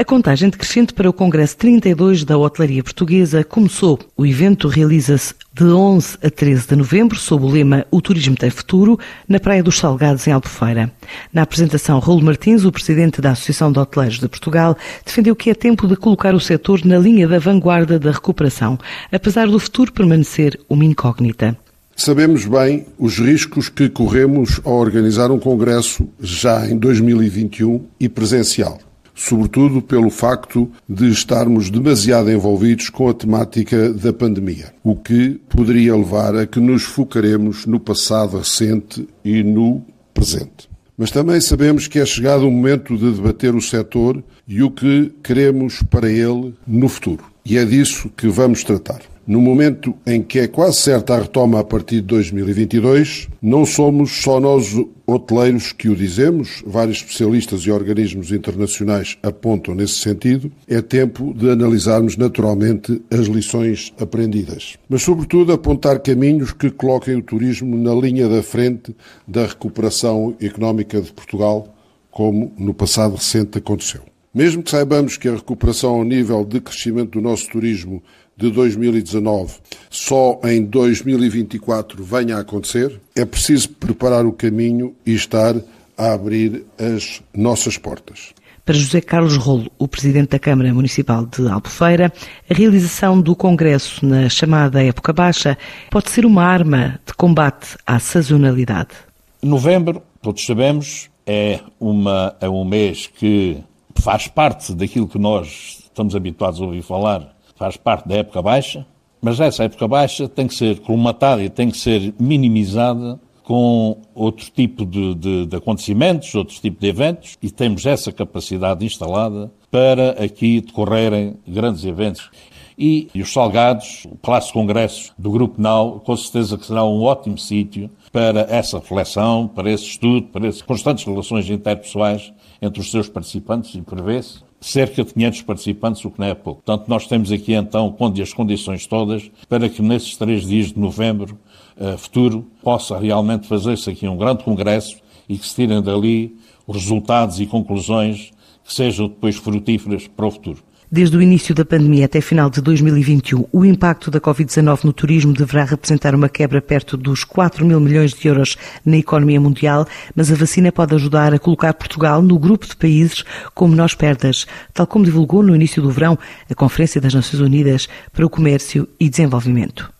A contagem decrescente para o Congresso 32 da Hotelaria Portuguesa começou. O evento realiza-se de 11 a 13 de novembro, sob o lema O Turismo tem Futuro, na Praia dos Salgados, em Albufeira. Na apresentação, Raul Martins, o presidente da Associação de Hoteleiros de Portugal, defendeu que é tempo de colocar o setor na linha da vanguarda da recuperação, apesar do futuro permanecer uma incógnita. Sabemos bem os riscos que corremos ao organizar um congresso já em 2021 e presencial sobretudo pelo facto de estarmos demasiado envolvidos com a temática da pandemia, o que poderia levar a que nos focaremos no passado recente e no presente. Mas também sabemos que é chegado o momento de debater o setor e o que queremos para ele no futuro. E é disso que vamos tratar. No momento em que é quase certa a retoma a partir de 2022, não somos só nós hoteleiros que o dizemos, vários especialistas e organismos internacionais apontam nesse sentido. É tempo de analisarmos naturalmente as lições aprendidas, mas, sobretudo, apontar caminhos que coloquem o turismo na linha da frente da recuperação económica de Portugal, como no passado recente aconteceu. Mesmo que saibamos que a recuperação ao nível de crescimento do nosso turismo de 2019 só em 2024 venha a acontecer, é preciso preparar o caminho e estar a abrir as nossas portas. Para José Carlos Rolo, o presidente da Câmara Municipal de Albufeira, a realização do Congresso na chamada época baixa pode ser uma arma de combate à sazonalidade. Novembro, todos sabemos, é, uma, é um mês que faz parte daquilo que nós estamos habituados a ouvir falar, faz parte da época baixa, mas essa época baixa tem que ser colmatada e tem que ser minimizada com outro tipo de, de, de, acontecimentos, outro tipo de eventos, e temos essa capacidade instalada para aqui decorrerem grandes eventos. E, e os Salgados, o Palácio de Congressos do Grupo NAU, com certeza que será um ótimo sítio para essa reflexão, para esse estudo, para essas constantes relações interpessoais entre os seus participantes e prevê-se cerca de 500 participantes, o que não é pouco. Portanto, nós temos aqui então as condições todas para que nesses três dias de novembro uh, futuro possa realmente fazer-se aqui um grande congresso e que se tirem dali os resultados e conclusões que sejam depois frutíferas para o futuro. Desde o início da pandemia até final de 2021, o impacto da Covid-19 no turismo deverá representar uma quebra perto dos 4 mil milhões de euros na economia mundial, mas a vacina pode ajudar a colocar Portugal no grupo de países com menores perdas, tal como divulgou no início do verão a Conferência das Nações Unidas para o Comércio e Desenvolvimento.